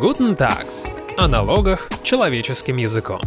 Guten Tags. О налогах человеческим языком.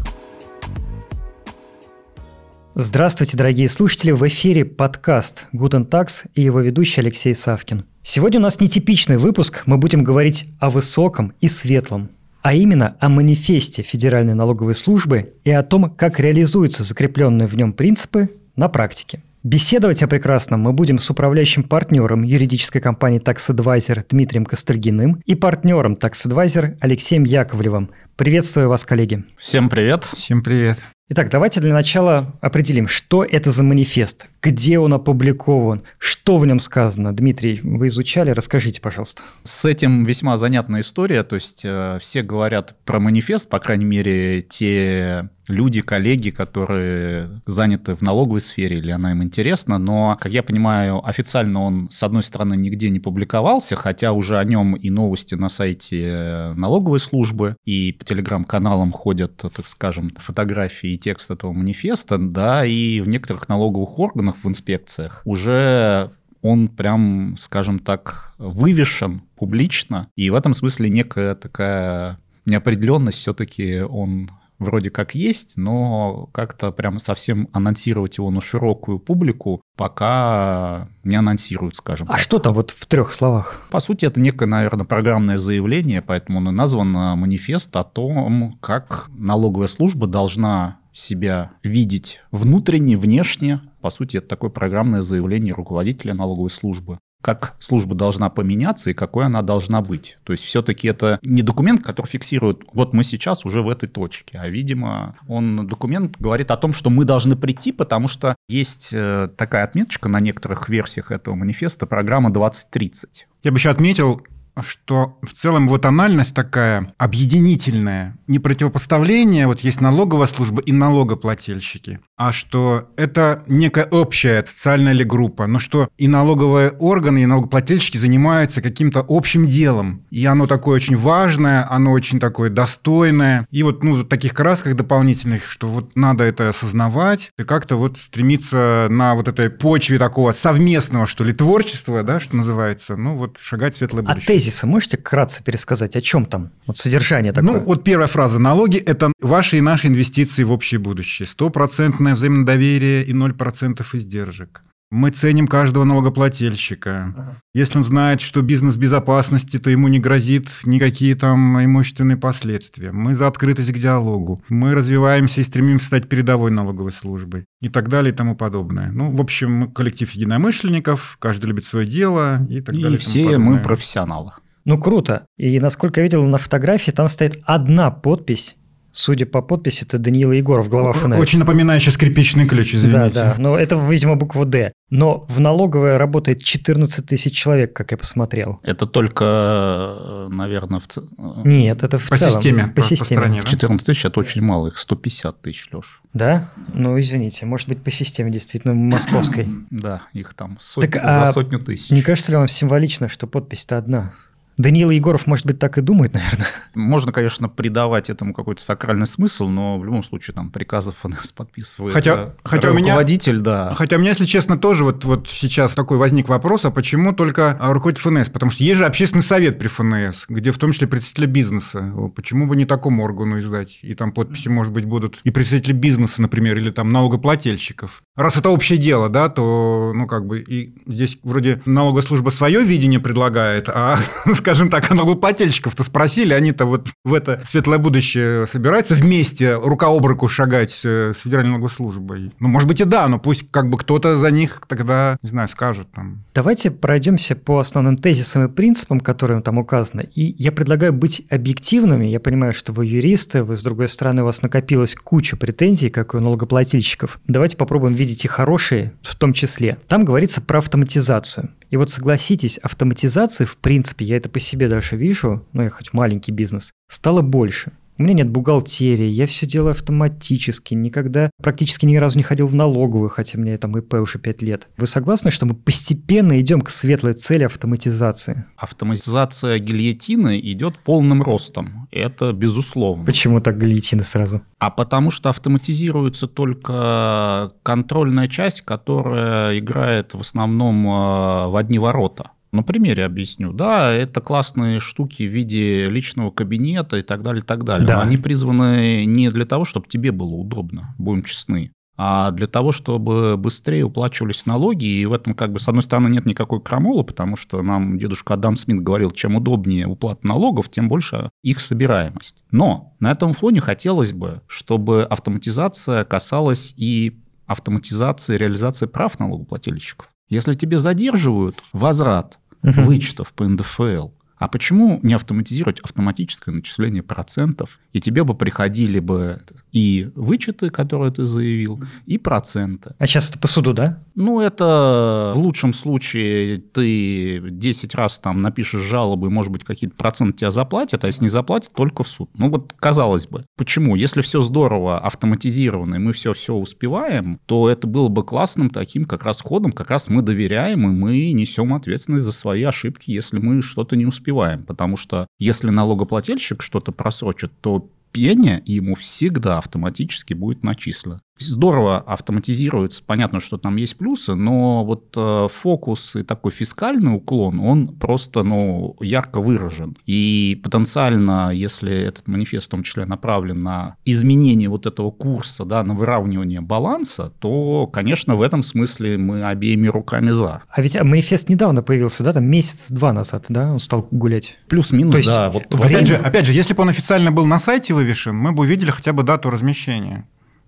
Здравствуйте, дорогие слушатели! В эфире подкаст Guten Tax и его ведущий Алексей Савкин. Сегодня у нас нетипичный выпуск. Мы будем говорить о высоком и светлом, а именно о манифесте Федеральной налоговой службы и о том, как реализуются закрепленные в нем принципы на практике. Беседовать о прекрасном мы будем с управляющим партнером юридической компании Tax Advisor Дмитрием Костыльгиным и партнером Tax Advisor Алексеем Яковлевым. Приветствую вас, коллеги. Всем привет. Всем привет. Итак, давайте для начала определим, что это за манифест, где он опубликован, что в нем сказано. Дмитрий, вы изучали, расскажите, пожалуйста. С этим весьма занятная история, то есть э, все говорят про манифест, по крайней мере, те люди, коллеги, которые заняты в налоговой сфере, или она им интересна, но, как я понимаю, официально он, с одной стороны, нигде не публиковался, хотя уже о нем и новости на сайте налоговой службы, и по телеграм-каналам ходят, так скажем, фотографии и текст этого манифеста, да, и в некоторых налоговых органах в инспекциях уже он прям, скажем так, вывешен публично, и в этом смысле некая такая неопределенность все-таки он вроде как есть, но как-то прям совсем анонсировать его на широкую публику пока не анонсируют, скажем А так. что там вот в трех словах? По сути, это некое, наверное, программное заявление, поэтому он и назван манифест о том, как налоговая служба должна себя видеть внутренне, внешне. По сути, это такое программное заявление руководителя налоговой службы как служба должна поменяться и какой она должна быть. То есть все-таки это не документ, который фиксирует, вот мы сейчас уже в этой точке, а, видимо, он документ говорит о том, что мы должны прийти, потому что есть э, такая отметочка на некоторых версиях этого манифеста, программа 2030. Я бы еще отметил, что в целом вот тональность такая объединительная, не противопоставление, вот есть налоговая служба и налогоплательщики, а что это некая общая социальная ли группа, но что и налоговые органы, и налогоплательщики занимаются каким-то общим делом. И оно такое очень важное, оно очень такое достойное. И вот ну, в таких красках дополнительных, что вот надо это осознавать и как-то вот стремиться на вот этой почве такого совместного, что ли, творчества, да, что называется, ну вот шагать в светлое а будущее. А тезисы можете кратко пересказать? О чем там? Вот содержание такое. Ну, вот первая фраза. Налоги – это ваши и наши инвестиции в общее будущее. Стопроцентное взаимное доверие и 0% издержек. Мы ценим каждого налогоплательщика. Ага. Если он знает, что бизнес безопасности, то ему не грозит никакие там имущественные последствия. Мы за открытость к диалогу. Мы развиваемся и стремимся стать передовой налоговой службой. И так далее и тому подобное. Ну, в общем, коллектив единомышленников, каждый любит свое дело и так и далее. И все мы профессионалы. Ну, круто. И, насколько я видел на фотографии, там стоит одна подпись Судя по подписи, это Даниил Егоров, глава ФНС. Очень напоминающий скрипичный ключ, извините. Да, да. Но это, видимо, буква «Д». Но в налоговой работает 14 тысяч человек, как я посмотрел. Это только, наверное, в... Нет, это в по целом. Системе, по, по системе. По стране, да? 14 тысяч – это очень мало, их 150 тысяч, Леш. Да? Ну, извините, может быть, по системе действительно московской. Да, их там сотни, так, за а сотню тысяч. Не кажется ли вам символично, что подпись-то одна? Даниил Егоров, может быть, так и думает, наверное. Можно, конечно, придавать этому какой-то сакральный смысл, но в любом случае там приказов ФНС подписывает хотя, хотя руководитель, у меня, да. Хотя у меня, если честно, тоже вот, вот сейчас такой возник вопрос, а почему только руководитель ФНС? Потому что есть же общественный совет при ФНС, где в том числе представители бизнеса. Почему бы не такому органу издать? И там подписи, может быть, будут и представители бизнеса, например, или там налогоплательщиков. Раз это общее дело, да, то, ну, как бы, и здесь вроде налоговая служба свое видение предлагает, а скажем так, налогоплательщиков-то спросили, они-то вот в это светлое будущее собираются вместе рука об руку шагать э, с Федеральной налоговой службой. Ну, может быть, и да, но пусть как бы кто-то за них тогда, не знаю, скажет там. Давайте пройдемся по основным тезисам и принципам, которые там указаны. И я предлагаю быть объективными. Я понимаю, что вы юристы, вы, с другой стороны, у вас накопилась куча претензий, как у налогоплательщиков. Давайте попробуем видеть и хорошие в том числе. Там говорится про автоматизацию. И вот согласитесь, автоматизации, в принципе, я это по себе даже вижу, ну я хоть маленький бизнес, стало больше. У меня нет бухгалтерии, я все делаю автоматически, никогда практически ни разу не ходил в налоговую, хотя мне там ИП уже 5 лет. Вы согласны, что мы постепенно идем к светлой цели автоматизации? Автоматизация гильотины идет полным ростом. Это безусловно. Почему так гильотины сразу? А потому что автоматизируется только контрольная часть, которая играет в основном э, в одни ворота. На примере объясню. Да, это классные штуки в виде личного кабинета и так далее, и так далее. Да. Но они призваны не для того, чтобы тебе было удобно, будем честны, а для того, чтобы быстрее уплачивались налоги. И в этом, как бы, с одной стороны, нет никакой крамолы, потому что нам дедушка Адам Смит говорил, чем удобнее уплата налогов, тем больше их собираемость. Но на этом фоне хотелось бы, чтобы автоматизация касалась и автоматизации реализации прав налогоплательщиков. Если тебе задерживают возврат Мгм. вычетов по НДФЛ, а почему не автоматизировать автоматическое начисление процентов, и тебе бы приходили бы и вычеты, которые ты заявил, и проценты. А сейчас это по суду, да? Ну, это в лучшем случае ты 10 раз там напишешь жалобы, и, может быть, какие-то проценты тебя заплатят, а если не заплатят, только в суд. Ну, вот казалось бы. Почему? Если все здорово автоматизировано, и мы все-все успеваем, то это было бы классным таким как раз ходом, как раз мы доверяем, и мы несем ответственность за свои ошибки, если мы что-то не успеваем. Потому что если налогоплательщик что-то просрочит, то пение ему всегда автоматически будет начислено. Здорово автоматизируется, понятно, что там есть плюсы, но вот э, фокус и такой фискальный уклон, он просто, ну, ярко выражен. И потенциально, если этот манифест в том числе направлен на изменение вот этого курса, да, на выравнивание баланса, то, конечно, в этом смысле мы обеими руками за. А ведь а, манифест недавно появился, да, там месяц-два назад, да, он стал гулять. Плюс-минус, То есть да. Вот время- Опять же, опять же, если бы он официально был на сайте вывешен, мы бы увидели хотя бы дату размещения.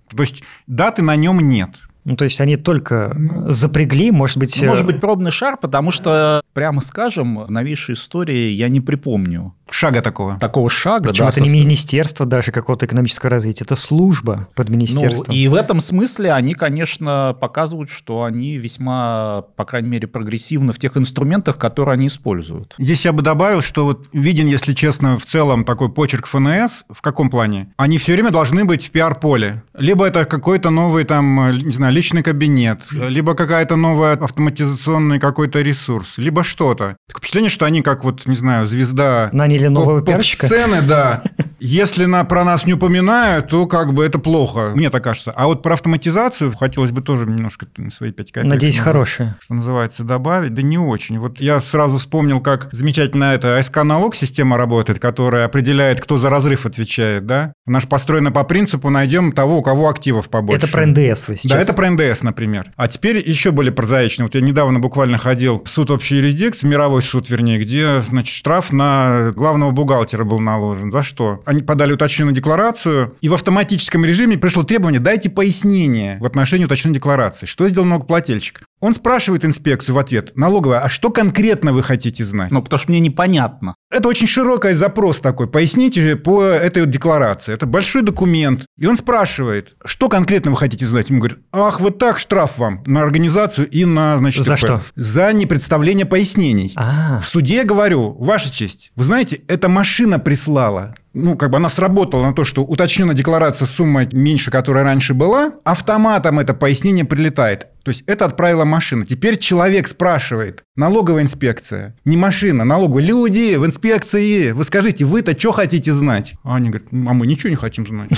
То есть даты на нем нет. Ну, то есть они только запрягли, может быть... Ну, Может э, быть, пробный шар, потому что, прямо скажем, в новейшей истории я не припомню Шага такого. такого шага. Причем да, это не со- министерство даже какого-то экономического развития, это служба под Ну, министерством. и в этом смысле они, конечно, показывают, что они весьма, по крайней мере, прогрессивны в тех инструментах, которые они используют. Здесь я бы добавил, что вот виден, если честно, в целом такой почерк ФНС. В каком плане? Они все время должны быть в пиар-поле. Либо это какой-то новый там, э, не знаю, личный кабинет, либо какая-то новая автоматизационный какой-то ресурс, либо что-то. Такое впечатление, что они как вот, не знаю, звезда Наняли нового пиарщика. сцены, да. Если на, про нас не упоминают, то как бы это плохо, мне так кажется. А вот про автоматизацию хотелось бы тоже немножко свои пять копеек. Надеюсь, назов- хорошее. что называется, добавить, да не очень. Вот я сразу вспомнил, как замечательно эта СК-налог система работает, которая определяет, кто за разрыв отвечает, да? Она же построена по принципу найдем того, у кого активов побольше. Это про НДС вы сейчас. Да, это про НДС, например. А теперь еще более прозаично. Вот я недавно буквально ходил в суд общей юрисдикции, мировой суд, вернее, где, значит, штраф на главного бухгалтера был наложен. За что? Они подали уточненную декларацию, и в автоматическом режиме пришло требование «дайте пояснение в отношении уточненной декларации». Что сделал налогоплательщик? Он спрашивает инспекцию в ответ, налоговая, а что конкретно вы хотите знать? Ну, потому что мне непонятно. Это очень широкий запрос такой. Поясните же по этой декларации. Это большой документ. И он спрашивает, что конкретно вы хотите знать? Ему говорят, ах, вот так штраф вам на организацию и на, значит, За ТП. что? За непредставление пояснений. А, В суде говорю, ваша честь, вы знаете, эта машина прислала. Ну, как бы она сработала на то, что уточнена декларация сумма меньше, которая раньше была, автоматом это пояснение прилетает. То есть это отправила машина. Теперь человек спрашивает, налоговая инспекция, не машина, налоговая, люди в инспекции, вы скажите, вы-то что хотите знать? А они говорят, а мы ничего не хотим знать.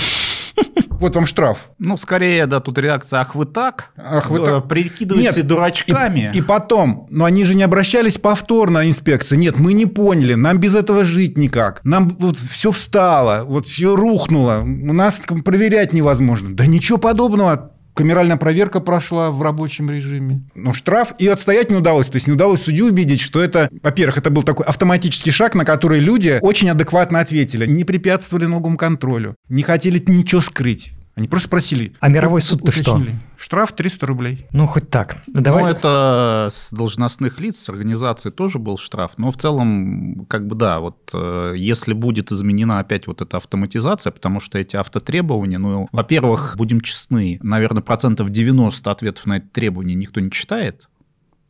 Вот вам штраф. Ну, скорее, да, тут реакция «ах вы так», Ах вы э, так. прикидываете Нет, дурачками. И, и потом, но они же не обращались повторно инспекции. Нет, мы не поняли, нам без этого жить никак. Нам вот все встало, вот все рухнуло. У нас проверять невозможно. Да ничего подобного. Камеральная проверка прошла в рабочем режиме. Ну, штраф. И отстоять не удалось. То есть не удалось судью убедить, что это, во-первых, это был такой автоматический шаг, на который люди очень адекватно ответили. Не препятствовали налоговому контролю. Не хотели ничего скрыть. Они просто спросили. А мировой суд-то что? Штраф 300 рублей. ну хоть так. Давай. Ну, это с должностных лиц, с организации тоже был штраф. Но в целом, как бы да, вот э, если будет изменена опять вот эта автоматизация, потому что эти автотребования, ну, во-первых, будем честны, наверное, процентов 90 ответов на эти требования никто не читает,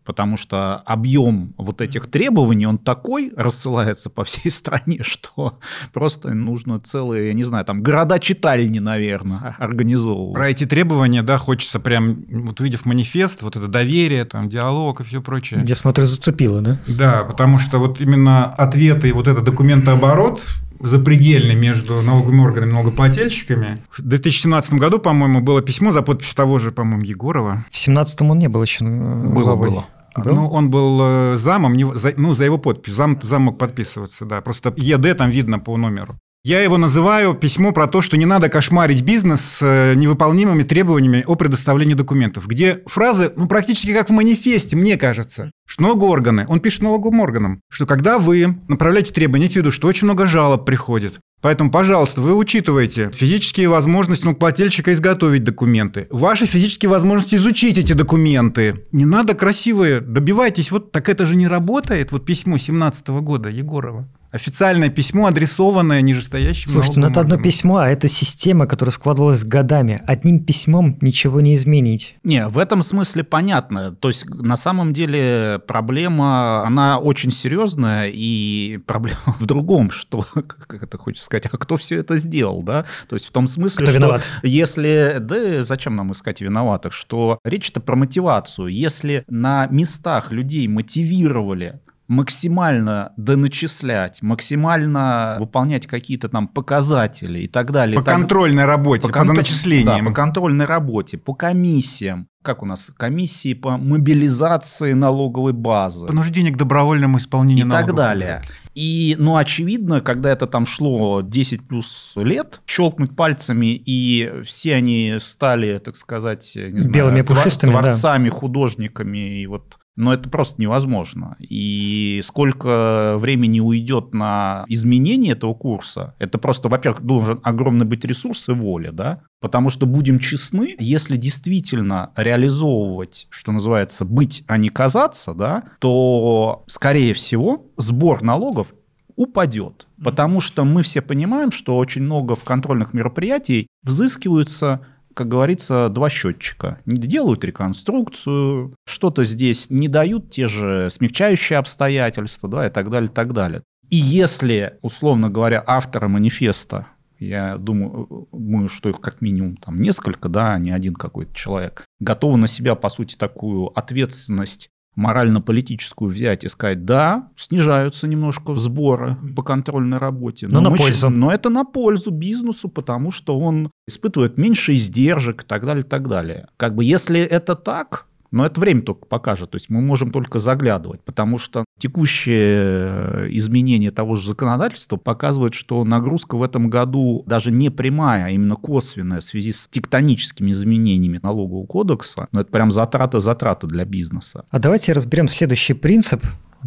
потому что объем вот этих требований, он такой рассылается по всей стране, что просто нужно целые, я не знаю, там города-читальни, наверное, организовывать. Про эти требования, да, хочется прям, вот увидев манифест, вот это доверие, там, диалог и все прочее. Я смотрю, зацепило, да? Да, потому что вот именно ответы и вот этот документооборот запредельный между налоговыми органами и налогоплательщиками. В 2017 году, по-моему, было письмо за подписью того же, по-моему, Егорова. В 17-м он не был еще Было, главой. было. Был? Ну, он был э, замом, не, за, ну, за его подпись. Зам, зам мог подписываться, да. Просто ЕД там видно по номеру. Я его называю письмо про то, что не надо кошмарить бизнес с э, невыполнимыми требованиями о предоставлении документов, где фразы, ну, практически как в манифесте, мне кажется, что налогоорганы, он пишет налоговым органам, что когда вы направляете требования, имейте в виду, что очень много жалоб приходит, Поэтому, пожалуйста, вы учитываете физические возможности налогоплательщика изготовить документы, ваши физические возможности изучить эти документы. Не надо красивые, добивайтесь. Вот так это же не работает. Вот письмо 17 года Егорова. Официальное письмо, адресованное нижестоящим Слушайте, ну это одно письмо, а это система, которая складывалась годами. Одним письмом ничего не изменить. Не, в этом смысле понятно. То есть на самом деле проблема, она очень серьезная, и проблема в другом, что, как это хочется сказать, а кто все это сделал, да? То есть в том смысле, Кто что виноват? если, да зачем нам искать виноватых, что речь-то про мотивацию. Если на местах людей мотивировали максимально доначислять, максимально выполнять какие-то там показатели и так далее. По так- контрольной работе, по, контр- начислениям. Да, по контрольной работе, по комиссиям. Как у нас? Комиссии по мобилизации налоговой базы. Понуждение к добровольному исполнению И так далее. И, ну, очевидно, когда это там шло 10 плюс лет, щелкнуть пальцами, и все они стали, так сказать, не знаю, Белыми твор- пушистыми, да. творцами, художниками, и вот но это просто невозможно. И сколько времени уйдет на изменение этого курса, это просто, во-первых, должен огромный быть ресурс и воля, да? Потому что, будем честны, если действительно реализовывать, что называется, быть, а не казаться, да, то, скорее всего, сбор налогов упадет. Потому что мы все понимаем, что очень много в контрольных мероприятий взыскиваются как говорится, два счетчика. Не делают реконструкцию, что-то здесь не дают те же смягчающие обстоятельства, да, и так далее, и так далее. И если, условно говоря, автора манифеста, я думаю, думаю, что их как минимум там несколько, да, а не один какой-то человек, готовы на себя, по сути, такую ответственность морально-политическую взять и сказать, да, снижаются немножко сборы по контрольной работе. Но на мы щ- пользу. Но это на пользу бизнесу, потому что он испытывает меньше издержек и так далее, и так далее. Как бы если это так, но это время только покажет. То есть мы можем только заглядывать, потому что текущее изменение того же законодательства показывает, что нагрузка в этом году даже не прямая, а именно косвенная в связи с тектоническими изменениями налогового кодекса. Но это прям затраты-затраты для бизнеса. А давайте разберем следующий принцип,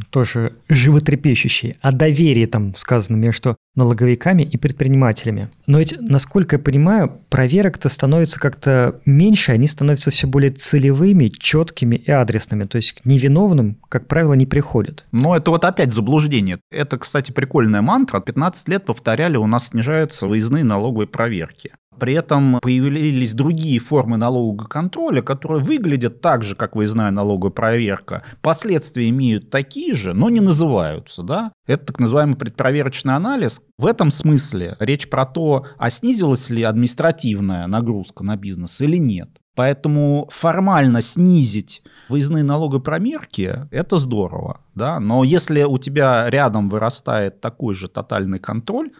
тоже животрепещущий, о доверии там сказано между налоговиками и предпринимателями. Но ведь, насколько я понимаю, проверок-то становится как-то меньше, они становятся все более целевыми, четкими и адресными. То есть к невиновным, как правило, не приходят. Но это вот опять заблуждение. Это, кстати, прикольная мантра. 15 лет повторяли, у нас снижаются выездные налоговые проверки. При этом появились другие формы налогового контроля, которые выглядят так же, как выездная налоговая проверка. Последствия имеют такие же, но не называются. Да? Это так называемый предпроверочный анализ. В этом смысле речь про то, а снизилась ли административная нагрузка на бизнес или нет. Поэтому формально снизить выездные налоговые промерки – это здорово. Да? Но если у тебя рядом вырастает такой же тотальный контроль,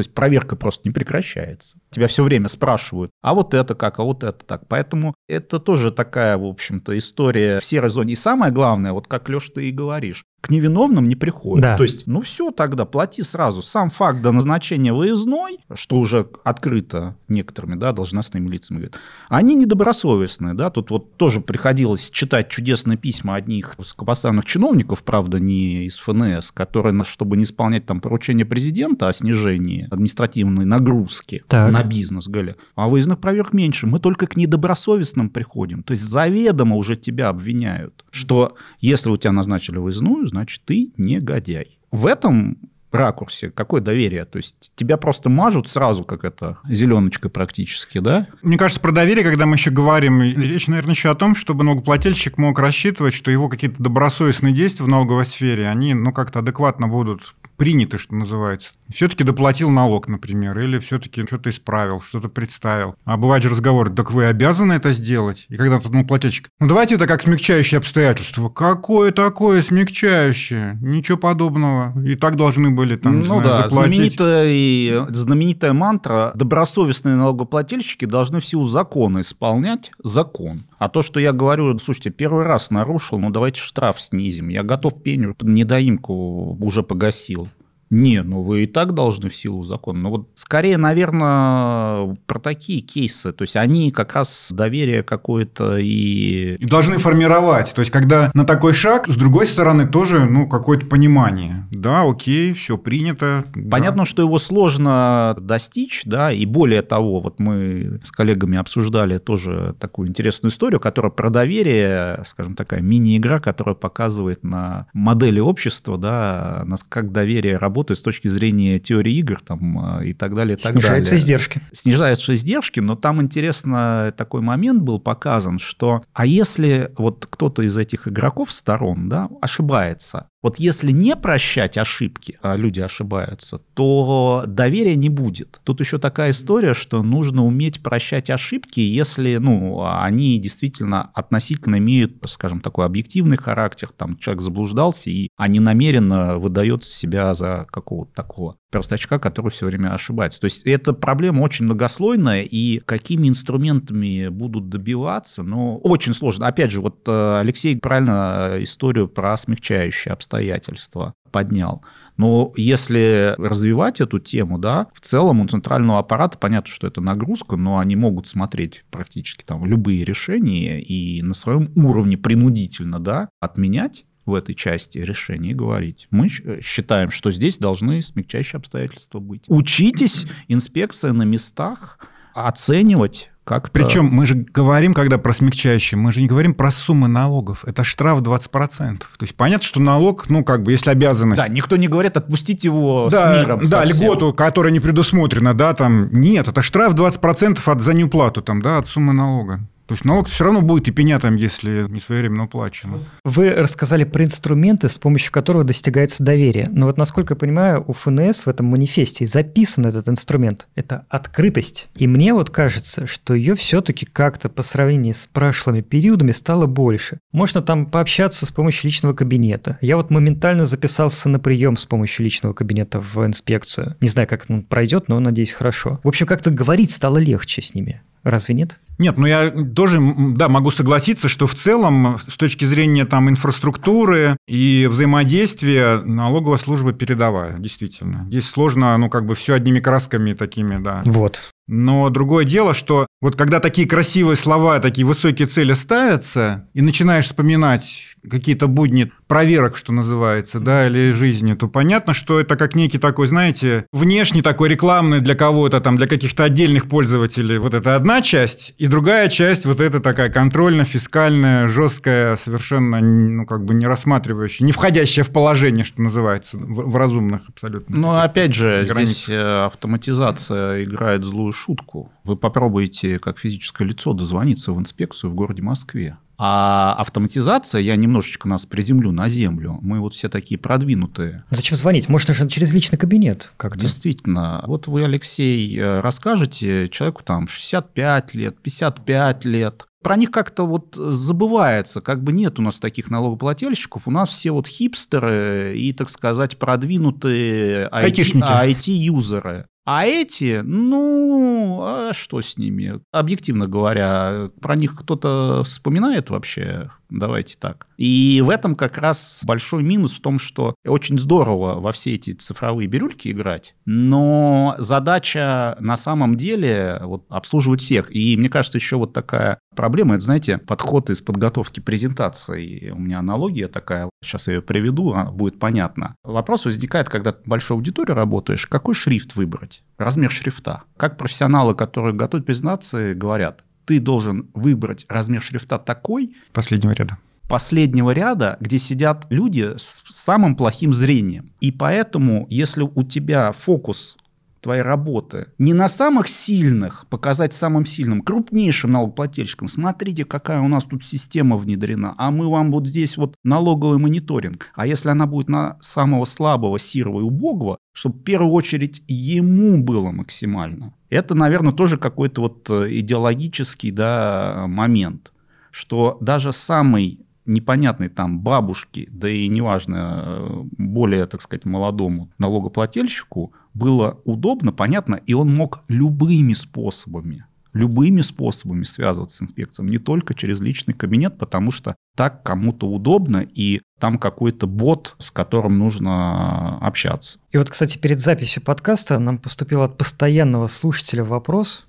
то есть проверка просто не прекращается. Тебя все время спрашивают, а вот это как, а вот это так. Поэтому это тоже такая, в общем-то, история в серой зоне. И самое главное, вот как, Леш, ты и говоришь, к невиновным не приходит. Да. То есть, ну все тогда, плати сразу. Сам факт до назначения выездной, что уже открыто некоторыми, да, должностными лицами, говорят, они недобросовестные, да, тут вот тоже приходилось читать чудесные письма одних высокопоставленных чиновников, правда, не из ФНС, которые, чтобы не исполнять там поручение президента о снижении административной нагрузки Так. на бизнес, говорили, а выездных проверок меньше, мы только к недобросовестным приходим. То есть заведомо уже тебя обвиняют, что если у тебя назначили выездную, значит, ты негодяй. В этом ракурсе какое доверие? То есть тебя просто мажут сразу, как это, зеленочкой практически, да? Мне кажется, про доверие, когда мы еще говорим, речь, наверное, еще о том, чтобы налогоплательщик мог рассчитывать, что его какие-то добросовестные действия в налоговой сфере, они, ну, как-то адекватно будут приняты, что называется. Все-таки доплатил налог, например, или все-таки что-то исправил, что-то представил. А бывает же разговор, так вы обязаны это сделать? И когда тот ну, плательщик, ну давайте это как смягчающее обстоятельство. Какое такое смягчающее? Ничего подобного. И так должны были там, Ну знаю, да, заплатить. знаменитая, знаменитая мантра «добросовестные налогоплательщики должны в силу закона исполнять закон». А то, что я говорю, слушайте, первый раз нарушил, ну давайте штраф снизим. Я готов пеню, недоимку уже погасил. Не, ну вы и так должны в силу закона. Ну вот скорее, наверное, про такие кейсы. То есть они как раз доверие какое-то и... И должны формировать. То есть, когда на такой шаг, с другой стороны, тоже ну, какое-то понимание. Да, окей, все принято. да. Понятно, что его сложно достичь, да, и более того, вот мы с коллегами обсуждали тоже такую интересную историю, которая про доверие, скажем, такая мини-игра, которая показывает на модели общества, да, как доверие работает с точки зрения теории игр там, э, и так далее, и так Снижаются далее. издержки. снижаются издержки, но там интересно такой момент был показан, что а если вот кто-то из этих игроков сторон да, ошибается, вот если не прощать ошибки, а люди ошибаются, то доверия не будет. Тут еще такая история, что нужно уметь прощать ошибки, если ну, они действительно относительно имеют, скажем, такой объективный характер, там человек заблуждался, и не намеренно выдает себя за какого-то такого простачка, который все время ошибается. То есть эта проблема очень многослойная, и какими инструментами будут добиваться, ну, очень сложно. Опять же, вот э, Алексей правильно э, историю про смягчающие обстоятельства поднял. Но если развивать эту тему, да, в целом у центрального аппарата понятно, что это нагрузка, но они могут смотреть практически там любые решения и на своем уровне принудительно, да, отменять в этой части решения и говорить. Мы щ- считаем, что здесь должны смягчающие обстоятельства быть. Учитесь, инспекция на местах, оценивать как-то. Причем мы же говорим, когда про смягчающие, мы же не говорим про суммы налогов. Это штраф 20%. То есть понятно, что налог, ну как бы, если обязанность... Да, никто не говорит отпустить его да, с миром. да, совсем. льготу, которая не предусмотрена, да, там, нет, это штраф 20% от, за неуплату, там, да, от суммы налога. То есть налог все равно будет и пеня там, если не своевременно уплачено. Вы рассказали про инструменты, с помощью которых достигается доверие. Но вот, насколько я понимаю, у ФНС в этом манифесте записан этот инструмент. Это открытость. И мне вот кажется, что ее все-таки как-то по сравнению с прошлыми периодами стало больше. Можно там пообщаться с помощью личного кабинета. Я вот моментально записался на прием с помощью личного кабинета в инспекцию. Не знаю, как он пройдет, но надеюсь, хорошо. В общем, как-то говорить стало легче с ними. Разве нет? Нет, ну я тоже, да, могу согласиться, что в целом с точки зрения там инфраструктуры и взаимодействия налоговая служба передовая, действительно. Здесь сложно, ну как бы все одними красками такими, да. Вот. Но другое дело, что вот когда такие красивые слова, такие высокие цели ставятся, и начинаешь вспоминать какие-то будни проверок, что называется, да, или жизни, то понятно, что это как некий такой, знаете, внешний такой рекламный для кого-то, там, для каких-то отдельных пользователей. Вот это одна часть, и другая часть, вот это такая контрольно-фискальная, жесткая, совершенно, ну, как бы не рассматривающая, не входящая в положение, что называется, в, в разумных абсолютно. Ну, опять же, границах. здесь э, автоматизация играет злую шутку. Вы попробуйте, как физическое лицо, дозвониться в инспекцию в городе Москве. А автоматизация, я немножечко нас приземлю на землю, мы вот все такие продвинутые. Зачем звонить? Можно же через личный кабинет как-то. Действительно, вот вы, Алексей, э, расскажете человеку там 65 лет, 55 лет, про них как-то вот забывается, как бы нет у нас таких налогоплательщиков, у нас все вот хипстеры и, так сказать, продвинутые. IT-юзеры. А эти, ну, а что с ними? Объективно говоря, про них кто-то вспоминает вообще? Давайте так. И в этом как раз большой минус в том, что очень здорово во все эти цифровые бирюльки играть, но задача на самом деле вот, обслуживать всех. И мне кажется, еще вот такая проблема, это, знаете, подход из подготовки презентации. У меня аналогия такая, сейчас я ее приведу, а будет понятно. Вопрос возникает, когда ты большой аудитории работаешь, какой шрифт выбрать, размер шрифта. Как профессионалы, которые готовят презентации, говорят, ты должен выбрать размер шрифта такой, Последнего ряда. последнего ряда, где сидят люди с самым плохим зрением. И поэтому, если у тебя фокус твоей работы не на самых сильных показать самым сильным, крупнейшим налогоплательщикам. Смотрите, какая у нас тут система внедрена, а мы вам вот здесь вот налоговый мониторинг. А если она будет на самого слабого, сирого и убогого, чтобы в первую очередь ему было максимально. Это, наверное, тоже какой-то вот э, идеологический да, момент, что даже самый непонятной там бабушке, да и неважно, э, более, так сказать, молодому налогоплательщику было удобно, понятно, и он мог любыми способами любыми способами связываться с инспекцией, не только через личный кабинет, потому что так кому-то удобно, и там какой-то бот, с которым нужно общаться. И вот, кстати, перед записью подкаста нам поступил от постоянного слушателя вопрос,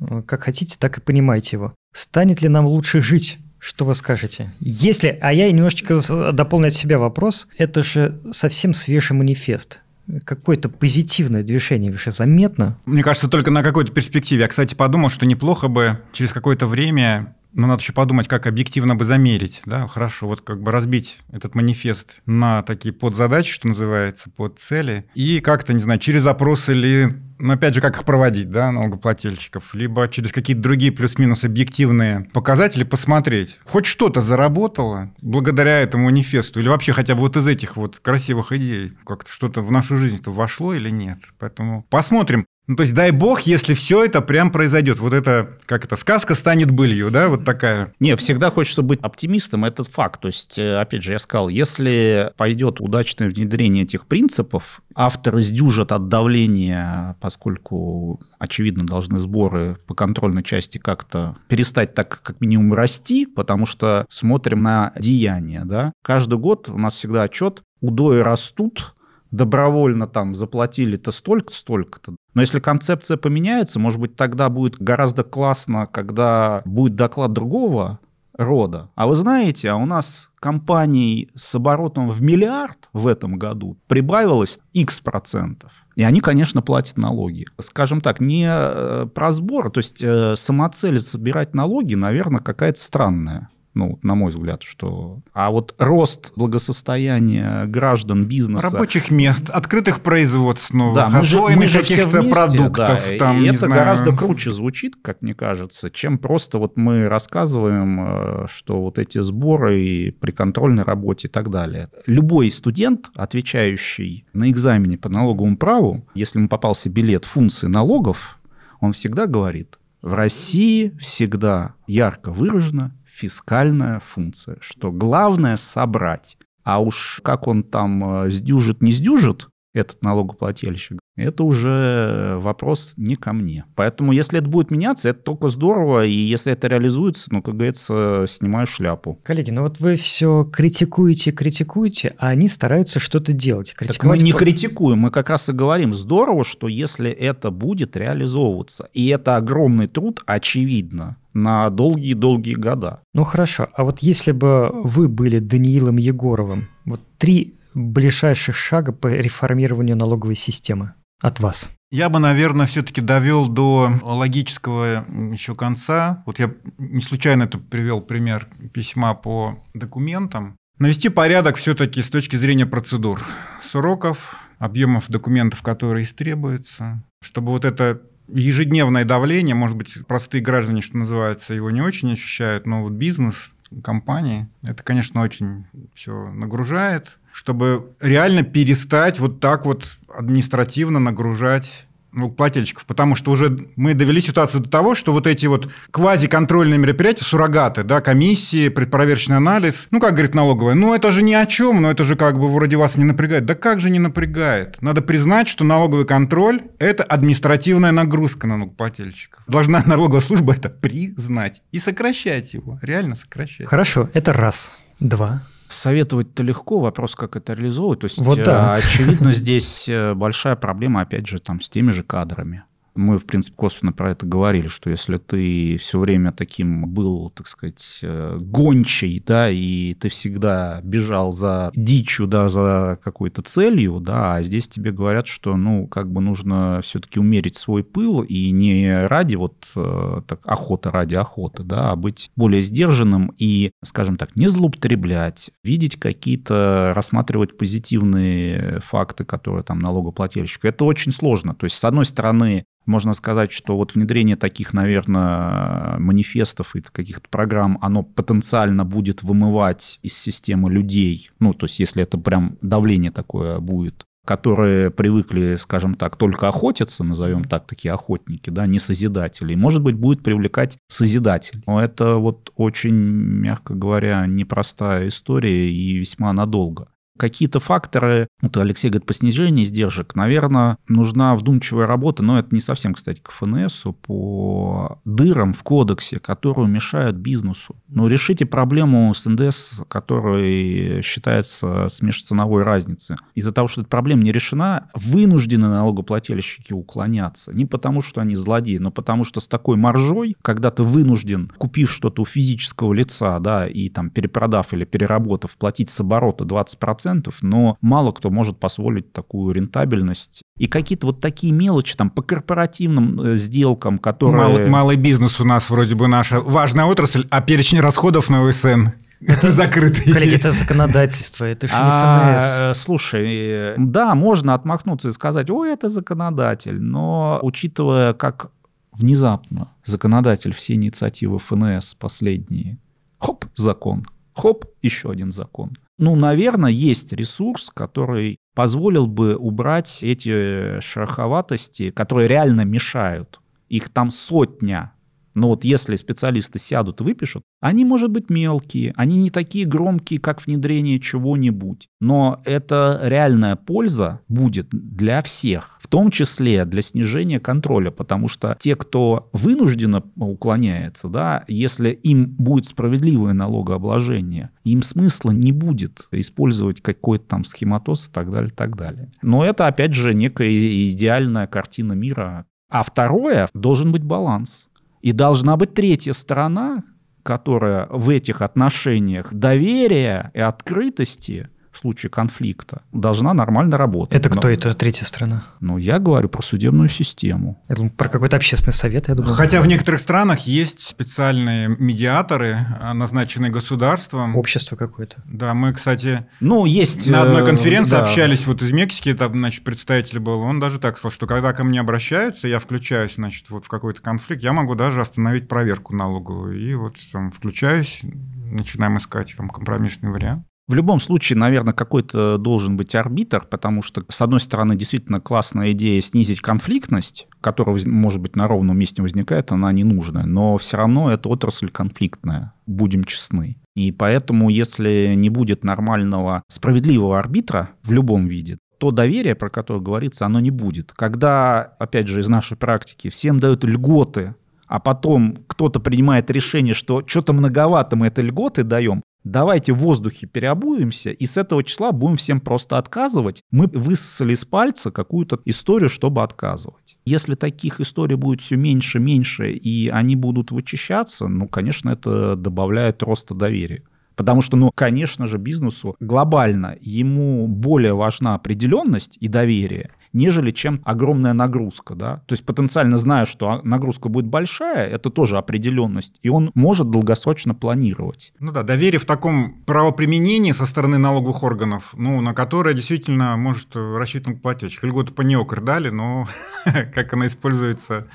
э, как хотите, так и понимаете его. Станет ли нам лучше жить что вы скажете? Если, а я немножечко дополню от себя вопрос, это же совсем свежий манифест какое-то позитивное движение вообще заметно? Мне кажется, только на какой-то перспективе. Я, кстати, подумал, что неплохо бы через какое-то время но надо еще подумать, как объективно бы замерить. Да? Хорошо, вот как бы разбить этот манифест на такие подзадачи, что называется, под цели, и как-то, не знаю, через опросы или но опять же, как их проводить, да, налогоплательщиков, либо через какие-то другие плюс-минус объективные показатели посмотреть. Хоть что-то заработало благодаря этому манифесту, или вообще хотя бы вот из этих вот красивых идей, как-то что-то в нашу жизнь-то вошло или нет. Поэтому посмотрим. Ну, то есть, дай бог, если все это прям произойдет. Вот это, как это, сказка станет былью, да, вот такая. Не, всегда хочется быть оптимистом, это факт. То есть, э, опять же, я сказал, если пойдет удачное внедрение этих принципов, авторы сдюжат от давления, поскольку, очевидно, должны сборы по контрольной части как-то перестать так, как минимум, расти, потому что смотрим на деяния, да. Каждый год у нас всегда отчет, удои растут, добровольно там заплатили-то столько-то, столько-то. Но если концепция поменяется, может быть, тогда будет гораздо классно, когда будет доклад другого рода. А вы знаете, а у нас компаний с оборотом в миллиард в этом году прибавилось x процентов. И они, конечно, платят налоги. Скажем так, не э, про сбор, то есть э, самоцель собирать налоги, наверное, какая-то странная ну, на мой взгляд, что... А вот рост благосостояния граждан, бизнеса... Рабочих мест, открытых производств новых, да, мы же, мы же каких-то вместе, продуктов. Да, там, и это знаю. гораздо круче звучит, как мне кажется, чем просто вот мы рассказываем, э, что вот эти сборы и при контрольной работе и так далее. Любой студент, отвечающий на экзамене по налоговому праву, если ему попался билет функции налогов, он всегда говорит, в России всегда ярко выражено фискальная функция, что главное собрать. А уж как он там э, сдюжит, не сдюжит, этот налогоплательщик, это уже вопрос не ко мне. Поэтому, если это будет меняться, это только здорово, и если это реализуется, ну, как говорится, снимаю шляпу. Коллеги, ну вот вы все критикуете, критикуете, а они стараются что-то делать. Так мы не по... критикуем, мы как раз и говорим, здорово, что если это будет реализовываться, и это огромный труд, очевидно, на долгие-долгие года. Ну хорошо, а вот если бы вы были Даниилом Егоровым, вот три ближайших шага по реформированию налоговой системы от вас? Я бы, наверное, все-таки довел до логического еще конца. Вот я не случайно это привел пример письма по документам. Навести порядок все-таки с точки зрения процедур, сроков, объемов документов, которые истребуются, чтобы вот это ежедневное давление, может быть, простые граждане, что называется, его не очень ощущают, но вот бизнес, компании, это, конечно, очень все нагружает, чтобы реально перестать вот так вот административно нагружать плательщиков, потому что уже мы довели ситуацию до того, что вот эти вот квазиконтрольные мероприятия, суррогаты, да, комиссии, предпроверочный анализ, ну, как говорит налоговая, ну, это же ни о чем, но это же как бы вроде вас не напрягает. Да как же не напрягает? Надо признать, что налоговый контроль – это административная нагрузка на налогоплательщиков. Должна налоговая служба это признать и сокращать его, реально сокращать. Хорошо, это раз. Два. Советовать-то легко, вопрос, как это реализовывать. То есть, вот да. Э, очевидно, здесь э, большая проблема, опять же, там, с теми же кадрами. Мы, в принципе, косвенно про это говорили, что если ты все время таким был, так сказать, э, гончей, да, и ты всегда бежал за дичью, да, за какой-то целью, да, а здесь тебе говорят, что, ну, как бы нужно все-таки умерить свой пыл и не ради вот э, так, охоты ради охоты, да, а быть более сдержанным и, скажем так, не злоупотреблять, видеть какие-то, рассматривать позитивные факты, которые там налогоплательщик. Это очень сложно. То есть, с одной стороны, можно сказать, что вот внедрение таких, наверное, манифестов и каких-то программ, оно потенциально будет вымывать из системы людей, ну, то есть если это прям давление такое будет, которые привыкли, скажем так, только охотиться, назовем так, такие охотники, да, не созидатели, может быть, будет привлекать созидатель. Но это вот очень, мягко говоря, непростая история и весьма надолго какие-то факторы, вот Алексей говорит, по снижению издержек, наверное, нужна вдумчивая работа, но это не совсем, кстати, к ФНС, по дырам в кодексе, которые мешают бизнесу. Но решите проблему с НДС, который считается с межценовой разницей. Из-за того, что эта проблема не решена, вынуждены налогоплательщики уклоняться. Не потому, что они злодеи, но потому, что с такой маржой, когда ты вынужден, купив что-то у физического лица, да, и там перепродав или переработав, платить с оборота 20%, 10%, но мало кто может позволить такую рентабельность. И какие-то вот такие мелочи там по корпоративным э, сделкам, которые... Малый, малый бизнес у нас вроде бы наша важная отрасль, а перечень расходов на ОСН это закрытый. Коллеги, это законодательство, это же не а, ФНС. Э, слушай, э, да, можно отмахнуться и сказать, ой, это законодатель, но учитывая, как внезапно законодатель все инициативы ФНС последние, хоп, закон, хоп, еще один закон ну, наверное, есть ресурс, который позволил бы убрать эти шероховатости, которые реально мешают. Их там сотня но вот если специалисты сядут и выпишут, они, может быть, мелкие, они не такие громкие, как внедрение чего-нибудь. Но это реальная польза будет для всех, в том числе для снижения контроля, потому что те, кто вынужденно уклоняется, да, если им будет справедливое налогообложение, им смысла не будет использовать какой-то там схематоз и так далее, и так далее. Но это, опять же, некая идеальная картина мира. А второе, должен быть баланс. И должна быть третья сторона, которая в этих отношениях доверия и открытости в случае конфликта должна нормально работать. Это кто Но, это третья страна? Ну, я говорю про судебную систему. Я думаю, про какой-то общественный совет, я думаю. Хотя в некоторых странах есть специальные медиаторы, а, назначенные государством. Общество какое-то. Да, мы, кстати, ну, есть, на одной э, конференции да. общались вот из Мексики, там, значит, представитель был, он даже так сказал, что когда ко мне обращаются, я включаюсь, значит, вот в какой-то конфликт, я могу даже остановить проверку налоговую. И вот там включаюсь, начинаем искать там компромиссный вариант. В любом случае, наверное, какой-то должен быть арбитр, потому что, с одной стороны, действительно классная идея снизить конфликтность, которая, может быть, на ровном месте возникает, она не нужная, но все равно это отрасль конфликтная, будем честны. И поэтому, если не будет нормального, справедливого арбитра в любом виде, то доверие, про которое говорится, оно не будет. Когда, опять же, из нашей практики всем дают льготы, а потом кто-то принимает решение, что что-то многовато мы это льготы даем, давайте в воздухе переобуемся и с этого числа будем всем просто отказывать. Мы высосали из пальца какую-то историю, чтобы отказывать. Если таких историй будет все меньше, меньше, и они будут вычищаться, ну, конечно, это добавляет роста доверия. Потому что, ну, конечно же, бизнесу глобально ему более важна определенность и доверие, нежели чем огромная нагрузка, да. То есть потенциально зная, что нагрузка будет большая, это тоже определенность, и он может долгосрочно планировать. Ну да, доверие в таком правоприменении со стороны налоговых органов, ну, на которое действительно может рассчитывать плательщик. Льготу по неокр дали, но как она используется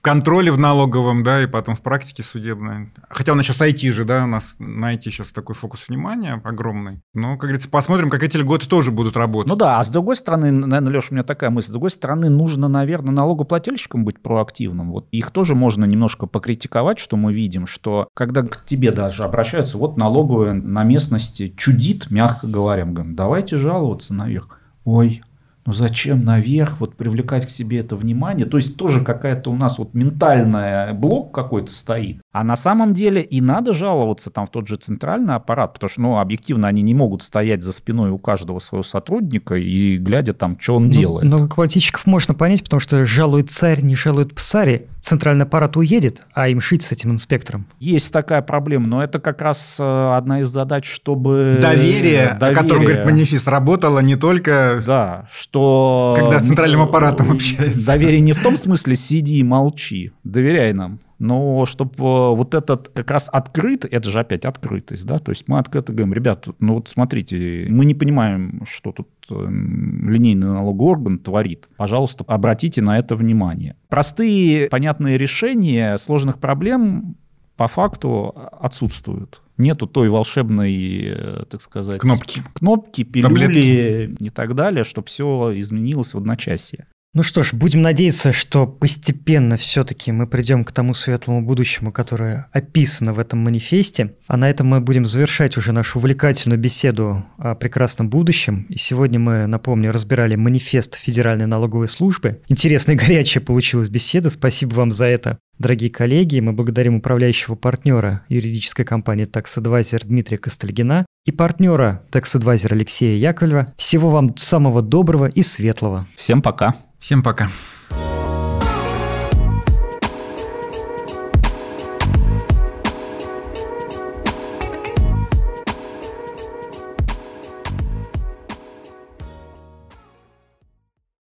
в контроле в налоговом, да, и потом в практике судебной. Хотя у нас сейчас IT же, да, у нас на IT сейчас такой фокус внимания огромный. Но, как говорится, посмотрим, как эти льготы тоже будут работать. Ну да, а с другой стороны, наверное, Леша, у меня такая мысль, с другой стороны, нужно, наверное, налогоплательщикам быть проактивным. Вот их тоже можно немножко покритиковать, что мы видим, что когда к тебе даже обращаются, вот налоговая на местности чудит, мягко говоря, говорим, давайте жаловаться наверх. Ой, ну зачем наверх вот привлекать к себе это внимание? То есть тоже какая-то у нас вот ментальная блок какой-то стоит. А на самом деле и надо жаловаться там в тот же центральный аппарат, потому что, ну, объективно они не могут стоять за спиной у каждого своего сотрудника и глядя там, что он Ну, делает. Налогоплательщиков можно понять, потому что жалует царь, не жалует псари. Центральный аппарат уедет, а им шить с этим инспектором. Есть такая проблема, но это как раз э, одна из задач, чтобы... Доверие, о котором доверие. говорит манифест, работало не только... Да, что... Когда с центральным аппаратом Э, общается. Доверие не в том смысле сиди и молчи, доверяй нам. Но чтобы вот этот как раз открыт, это же опять открытость, да, то есть мы открыто говорим, ребят, ну вот смотрите, мы не понимаем, что тут эм, линейный налоговый орган творит. Пожалуйста, обратите на это внимание. Простые, понятные решения сложных проблем по факту отсутствуют. Нету той волшебной, э, так сказать, Кнопки. кнопки, пилюли и так далее, чтобы все изменилось в одночасье. Ну что ж, будем надеяться, что постепенно все-таки мы придем к тому светлому будущему, которое описано в этом манифесте. А на этом мы будем завершать уже нашу увлекательную беседу о прекрасном будущем. И сегодня мы, напомню, разбирали манифест Федеральной налоговой службы. Интересная и горячая получилась беседа. Спасибо вам за это. Дорогие коллеги, мы благодарим управляющего партнера юридической компании Tax Advisor Дмитрия Костальгина и партнера Tax Advisor Алексея Яковлева. Всего вам самого доброго и светлого. Всем пока. Всем пока.